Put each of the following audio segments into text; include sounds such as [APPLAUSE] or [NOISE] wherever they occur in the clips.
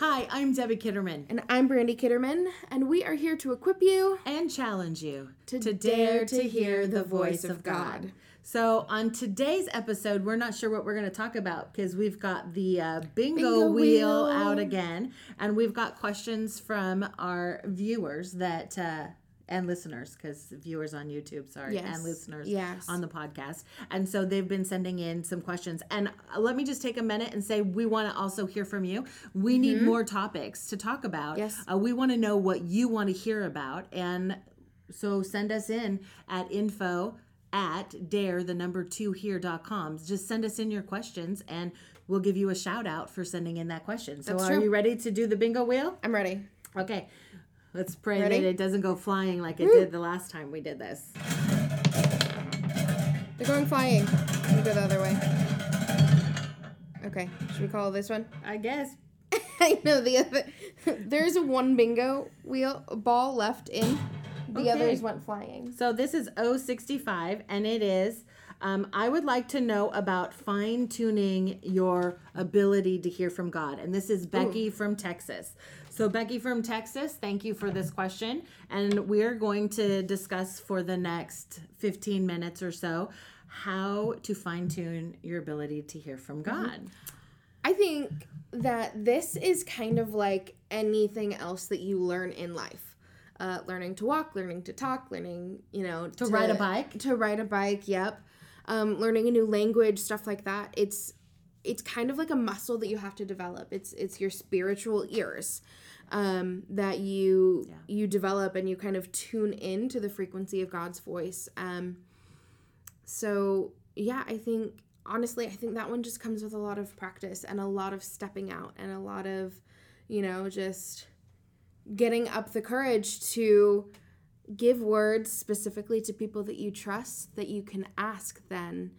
Hi, I'm Debbie Kitterman. And I'm Brandy Kitterman, and we are here to equip you and challenge you to, to dare to hear the voice of God. So, on today's episode, we're not sure what we're going to talk about because we've got the uh, bingo, bingo wheel, wheel, out again, and we've got questions from our viewers that uh, and listeners because viewers on YouTube, sorry, yes. and listeners yes. on the podcast. And so they've been sending in some questions. And uh, let me just take a minute and say we want to also hear from you. We mm-hmm. need more topics to talk about. Yes. Uh, we want to know what you want to hear about. And so send us in at info at dare the number two here.com. Just send us in your questions and we'll give you a shout out for sending in that question. So That's are true. you ready to do the bingo wheel? I'm ready. Okay. Let's pray Ready? that it doesn't go flying like it Woo! did the last time we did this. They're going flying. Let me go the other way. Okay, should we call this one? [LAUGHS] I guess. I know the other. There's a one bingo wheel ball left in. The okay. others went flying. So this is 065, and it is. Um, I would like to know about fine tuning your ability to hear from God. And this is Becky Ooh. from Texas. So, Becky from Texas, thank you for this question. And we're going to discuss for the next 15 minutes or so how to fine tune your ability to hear from mm-hmm. God. I think that this is kind of like anything else that you learn in life. Uh, learning to walk, learning to talk, learning, you know, to, to ride a bike. To ride a bike, yep. Um, learning a new language, stuff like that. It's it's kind of like a muscle that you have to develop. It's it's your spiritual ears um, that you yeah. you develop and you kind of tune in to the frequency of God's voice. Um, so yeah, I think honestly, I think that one just comes with a lot of practice and a lot of stepping out and a lot of, you know, just getting up the courage to give words specifically to people that you trust that you can ask then,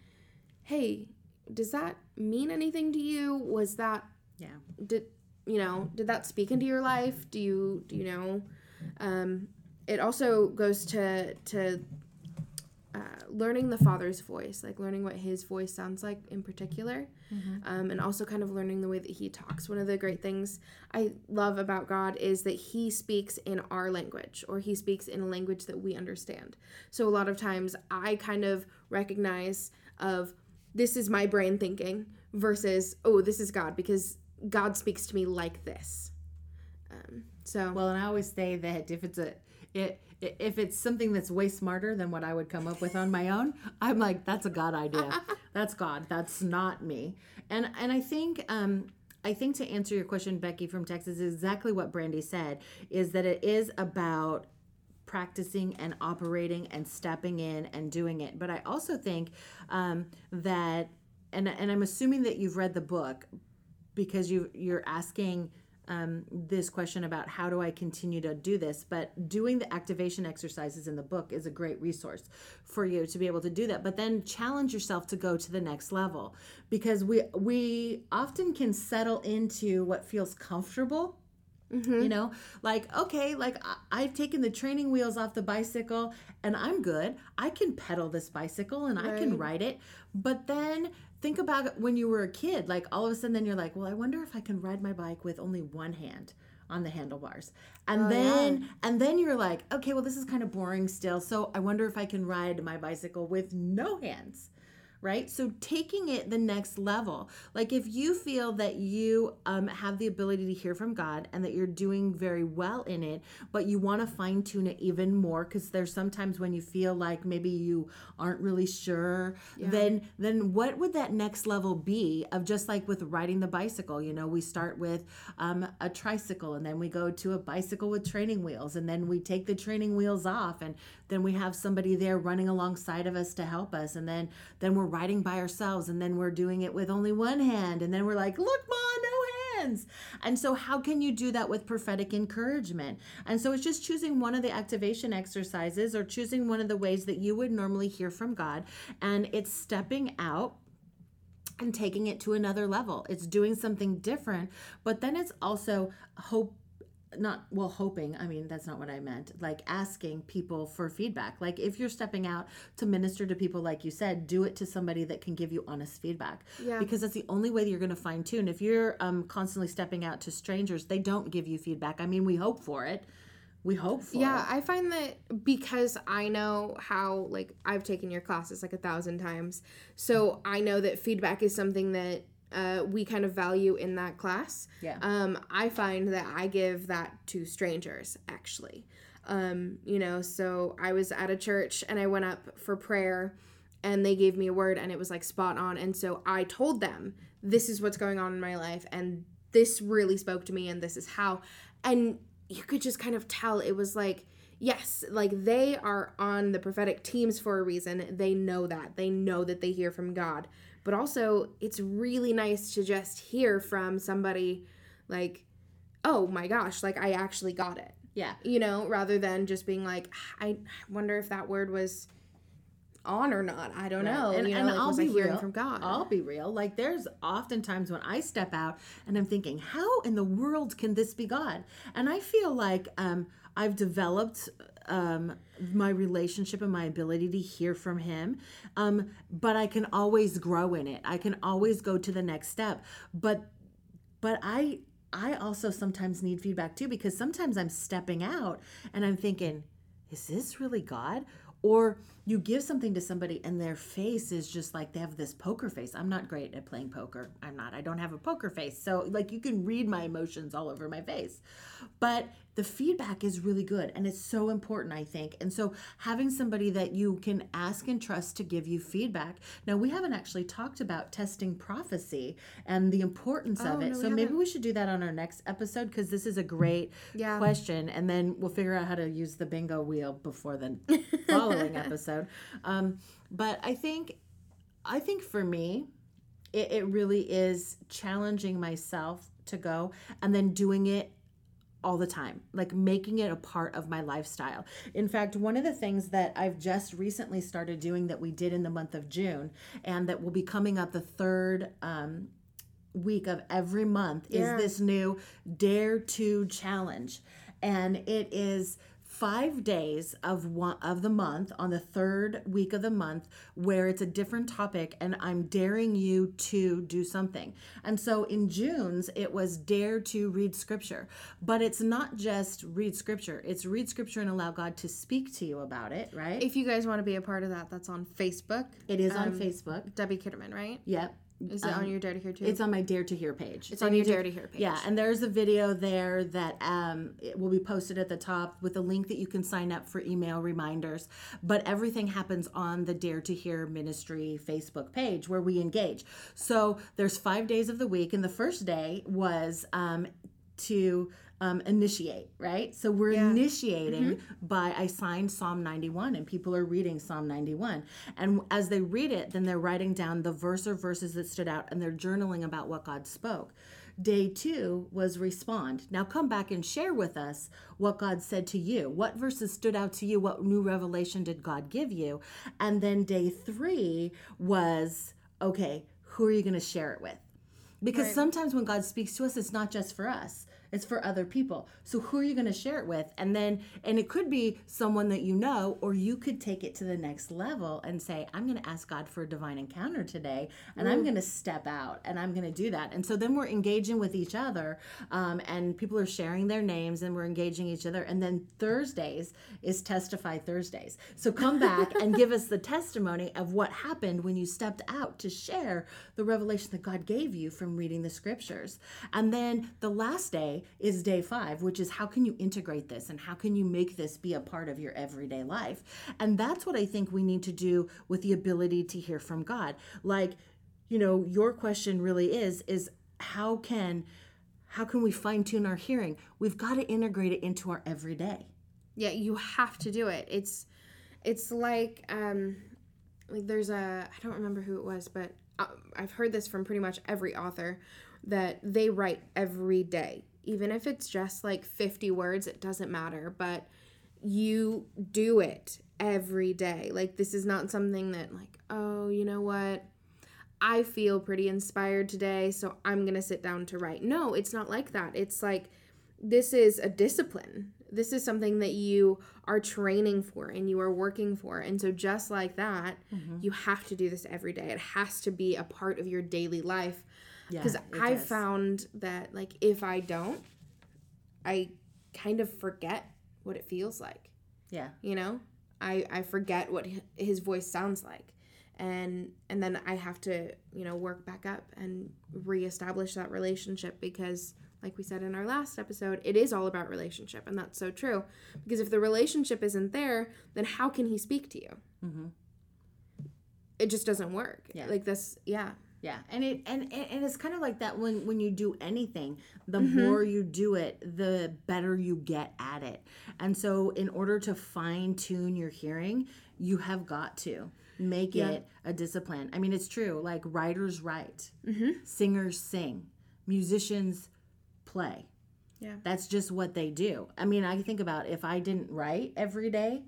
hey, does that mean anything to you? Was that yeah. Did you know did that speak into your life do you do you know um, it also goes to to uh, learning the father's voice like learning what his voice sounds like in particular mm-hmm. um, and also kind of learning the way that he talks one of the great things i love about god is that he speaks in our language or he speaks in a language that we understand so a lot of times i kind of recognize of this is my brain thinking versus oh this is god because God speaks to me like this. Um, so well, and I always say that if it's a it if it's something that's way smarter than what I would come up with on my own, I'm like, that's a God idea. [LAUGHS] that's God. That's not me. And and I think um, I think to answer your question, Becky from Texas, is exactly what Brandy said. Is that it is about practicing and operating and stepping in and doing it. But I also think um, that, and and I'm assuming that you've read the book, because you you're asking um, this question about how do I continue to do this, but doing the activation exercises in the book is a great resource for you to be able to do that. But then challenge yourself to go to the next level because we we often can settle into what feels comfortable. Mm-hmm. You know, like, okay, like I, have taken the training wheels off the bicycle and I'm good. I can pedal this bicycle and right. I can ride it. But then think about when you were a kid like all of a sudden then you're like well i wonder if i can ride my bike with only one hand on the handlebars and oh, then yeah. and then you're like okay well this is kind of boring still so i wonder if i can ride my bicycle with no hands right? So taking it the next level. Like if you feel that you um, have the ability to hear from God and that you're doing very well in it, but you want to fine tune it even more because there's sometimes when you feel like maybe you aren't really sure, yeah. then then what would that next level be of just like with riding the bicycle? You know, we start with um, a tricycle and then we go to a bicycle with training wheels and then we take the training wheels off and then we have somebody there running alongside of us to help us. And then then we're riding by ourselves and then we're doing it with only one hand. And then we're like look mom no hands. And so how can you do that with prophetic encouragement? And so it's just choosing one of the activation exercises or choosing one of the ways that you would normally hear from god. And it's stepping out and taking it to another level. It's doing something different, but then it's also hope not well hoping i mean that's not what i meant like asking people for feedback. Like if you're stepping out to minister to people like you said do it to somebody that can give you honest feedback. Yeah. because that's the only way that you're going to fine tune. If you're um, constantly stepping out to strangers they don't give you feedback. I mean we hope for it. We hope for Yeah, it. I find that because I know how like I've taken your classes like a thousand times, so I know that feedback is something that uh, we kind of value in that class. Yeah. Um, I find that I give that to strangers actually. Um, you know, so I was at a church and I went up for prayer and they gave me a word and it was like spot on and so I told them this is what's going on in my life and this really spoke to me and this is how and you could just kind of tell it was like yes like they are on the prophetic teams for a reason they know that they know that they hear from god but also it's really nice to just hear from somebody like oh my gosh like i actually got it yeah you know rather than just being like i wonder if that word was on or not i don't know and, you know and like, I'll be hearing real. from god I'll be real. Like there's oftentimes when I step out and I'm thinking, how in the world can this be God? And I feel like um, I've developed um, my relationship and my ability to hear from Him, um, but I can always grow in it. I can always go to the next step. But but I I also sometimes need feedback too because sometimes I'm stepping out and I'm thinking, is this really God? Or you give something to somebody and their face is just like they have this poker face. I'm not great at playing poker. I'm not. I don't have a poker face. So like you can read my emotions all over my face. But the feedback is really good and it's so important i think and so having somebody that you can ask and trust to give you feedback now we haven't actually talked about testing prophecy and the importance Oh, of it no, we so maybe we should do that on our next episode because this is a great Yeah. question and then we'll figure out how to use the bingo wheel before the [LAUGHS] following episode um, but i think i think for me it, it really is challenging myself to go and then doing it all the time, like making it a part of my lifestyle. In fact, one of the things that I've just recently started doing that we did in the month of June and that will be coming up the third um, week of every month Yeah. is this new Dare to Challenge. And it is five days of one of the month on the third week of the month where it's a different topic and i'm daring you to do something. And so in june's it was dare to read scripture. But it's not just read scripture. It's read scripture and allow god to speak to you about it right? If you guys want to be a part of that that's on facebook. It is on um, facebook. Debbie kitterman right? Yep is it on your dare to hear too it's on my dare to hear page It's So on your Dare to Hear page. Yeah, and there's a video there that um, it will be posted at the top with a link that you can sign up for email reminders. But everything happens on the Dare to Hear Ministry Facebook page where we engage. So there's five days of the week, and the first day was um, to um, initiate, right? So we're Yeah. initiating by I signed Psalm 91, and people are reading Psalm 91. And as they read it, then they're writing down the verse or verses that stood out, and they're journaling about what God spoke. Day two was respond. Now come back and share with us what God said to you. What verses stood out to you? What new revelation did God give you? And then day three was okay, who are you going to share it with? Because Right. sometimes when God speaks to us, it's not just for us. It's for other people. So who are you going to share it with? And then and it could be someone that you know or you could take it to the next level and say, I'm going to ask God for a divine encounter today and I'm going to step out and I'm going to do that. And so then we're engaging with each other um, and people are sharing their names and we're engaging each other. And then Thursdays is Testify Thursdays. So come back and [LAUGHS] give us the testimony of what happened when you stepped out to share the revelation that God gave you from reading the scriptures. And then the last day is day five, which is how can you integrate this and how can you make this be a part of your everyday life? And that's what I think we need to do with the ability to hear from God. Like, you know, your question really is, is how can how can we fine tune our hearing? We've got to integrate it into our everyday. Yeah, you have to do it. It's it's like um like there's a I don't remember who it was, but uh, I've heard this from pretty much every author that they write every day. Even if it's just like 50 words, it doesn't matter, but you do it every day. Like this is not something that like, oh, you know what? I feel pretty inspired today, so I'm going to sit down to write. No, it's not like that. It's like this is a discipline. This is something that you are training for and you are working for. And so, just like that, Mm-hmm. you have to do this every day. It has to be a part of your daily life. Yeah, Because I've does. found that, like, if I don't, I kind of forget what it feels like. Yeah. You know, I I forget what his voice sounds like, and and then I have to you know work back up and reestablish that relationship because like we said in our last episode, it is all about relationship, and that's so true. Because if the relationship isn't there, then how can he speak to you? Mhm. It just doesn't work. Yeah. Like this, yeah. Yeah, and it and and it's kind of like that when when you do anything, the Mm-hmm. more you do it, the better you get at it. And so, in order to fine tune your hearing, you have got to make Yeah. it a discipline. I mean, it's true. Like writers write, Mm-hmm. singers sing, musicians play. Yeah. That's just what they do. I mean, I think about if I didn't write every day,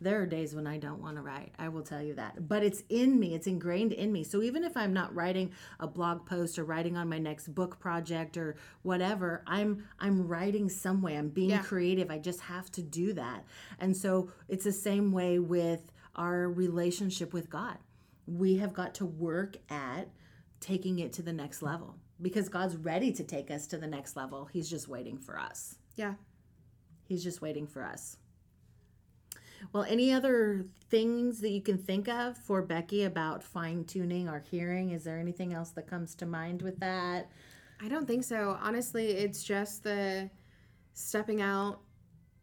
there are days when I don't want to write. I will tell you that. But it's in me, it's ingrained in me. So even if I'm not writing a blog post or writing on my next book project or whatever, I'm I'm writing some way. I'm being Yeah. creative. I just have to do that. And so it's the same way with our relationship with God. We have got to work at taking it to the next level because God's ready to take us to the next level. He's just waiting for us. Yeah. He's just waiting for us. Well, any other things that you can think of for Becky about fine tuning our hearing? Is there anything else that comes to mind with that? I don't think so. Honestly, it's just the stepping out,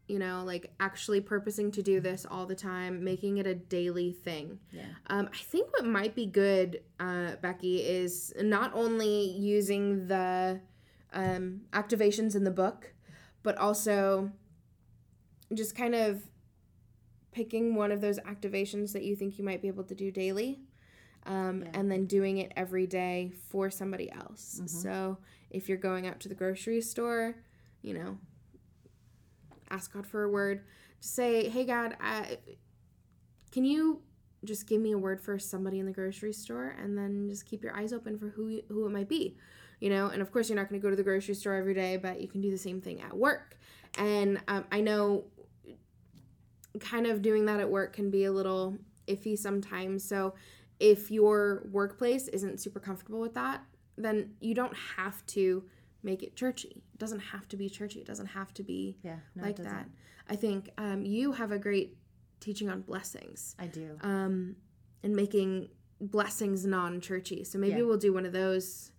you know, like actually purposing to do this all the time, making it a daily thing. Yeah. Um, I think what might be good, uh, Becky, is not only using the um, activations in the book, but also just kind of picking one of those activations that you think you might be able to do daily. Um, Yeah. And then doing it every day for somebody else. So if you're going out to the grocery store, you know, ask God for a word. Just say, "Hey God, I, can you just give me a word for somebody in the grocery store?" And then just keep your eyes open for who who it might be. You know, and of course you're not going to go to the grocery store every day, but you can do the same thing at work. And um, I know kind of doing that at work can be a little iffy sometimes. So if your workplace isn't super comfortable with that, then you don't have to make it churchy. It doesn't have to be churchy. It doesn't have to be Yeah. No, like that. I think um, you have a great teaching on blessings I do. um, and making blessings non churchy. So maybe Yeah. we'll do one of those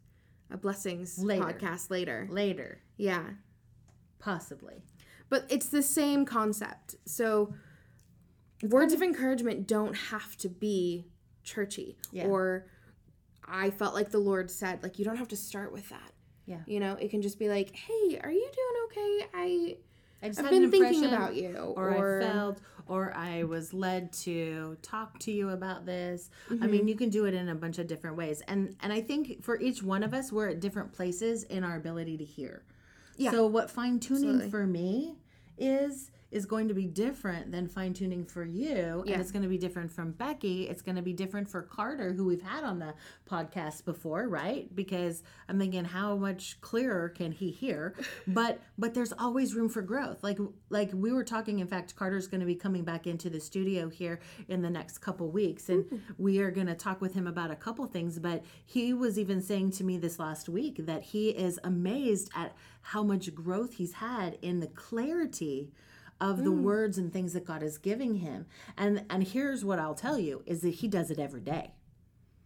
a blessings Later. podcast later. Later, Yeah. possibly. But it's the same concept. So words of encouragement don't have to be churchy Yeah. or I felt like the Lord said like you don't have to start with that. Yeah. You know, it can just be like, "Hey, are you doing okay? I I just I've had an been thinking about you." or, I felt, or I was led to talk to you about this. I mean, mm-hmm. you can do it in a bunch of different ways, and and I think for each one of us, we're at different places in our ability to hear. Yeah. So what fine tuning for me is is going to be different than fine tuning for you, Yeah. and it's going to be different from Becky. It's going to be different for Carter, who we've had on the podcast before, right? Because I'm thinking, how much clearer can he hear? [LAUGHS] But but there's always room for growth. Like like we were talking. In fact, Carter's going to be coming back into the studio here in the next couple weeks, and we are going to talk with him about a couple things. But he was even saying to me this last week that he is amazed at how much growth he's had in the clarity of the mm. words and things that God is giving him. And and here's what I'll tell you is that he does it every day.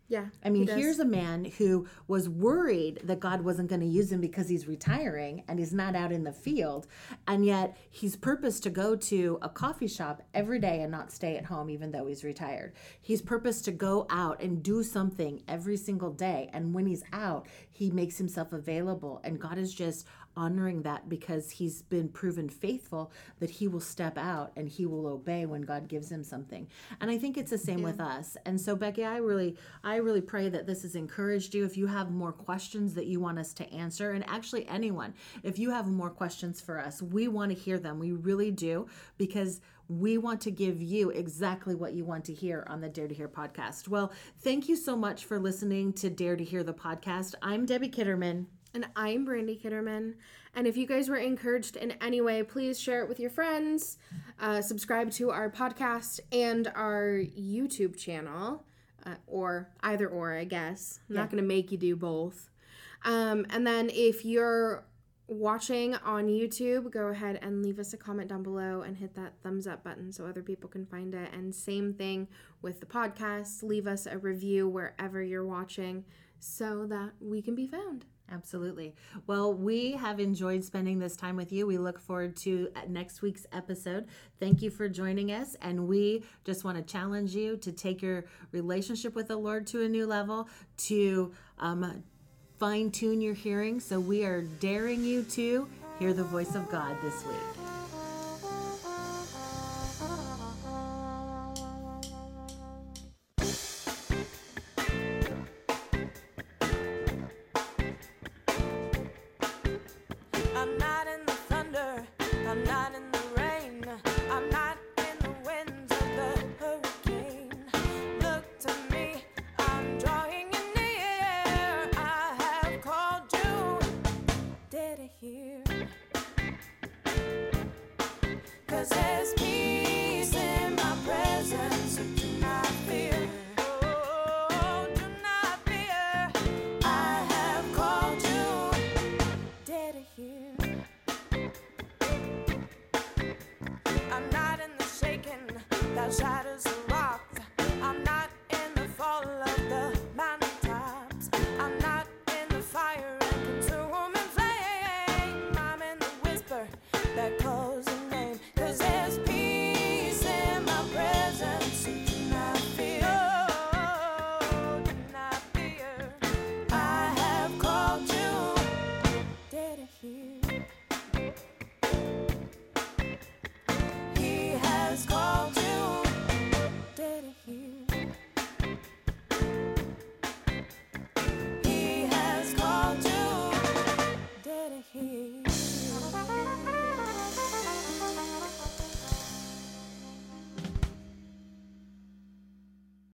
Yeah. I mean, he here's a man who was worried that God wasn't going to use him because he's retiring and he's not out in the field. And yet he's purposed to go to a coffee shop every day and not stay at home, even though he's retired. He's purposed to go out and do something every single day. And when he's out, he makes himself available. And God is just honoring that because he's been proven faithful that he will step out and he will obey when God gives him something. And I think it's the same with us. And so Becky, I really I really pray that this has encouraged you if you have more questions that you want us to answer and actually anyone, if you have more questions for us, we want to hear them. We really do because we want to give you exactly what you want to hear on the Dare to Hear podcast. Well, thank you so much for listening to Dare to Hear the podcast. I'm Debbie Kitterman. And I'm Brandy Kitterman. And if you guys were encouraged in any way, please share it with your friends, uh, subscribe to our podcast and our YouTube channel, uh, or either or, I guess. I'm not going to make you do both. Um, and then if you're watching on YouTube, go ahead and leave us a comment down below and hit that thumbs up button so other people can find it. And same thing with the podcast, leave us a review wherever you're watching so that we can be found. Absolutely. Well, we have enjoyed spending this time with you. We look forward to uh, next week's episode. Thank you for joining us. And we just want to challenge you to take your relationship with the Lord to a new level, to um, fine tune your hearing. So we are daring you to hear the voice of God this week. possess me.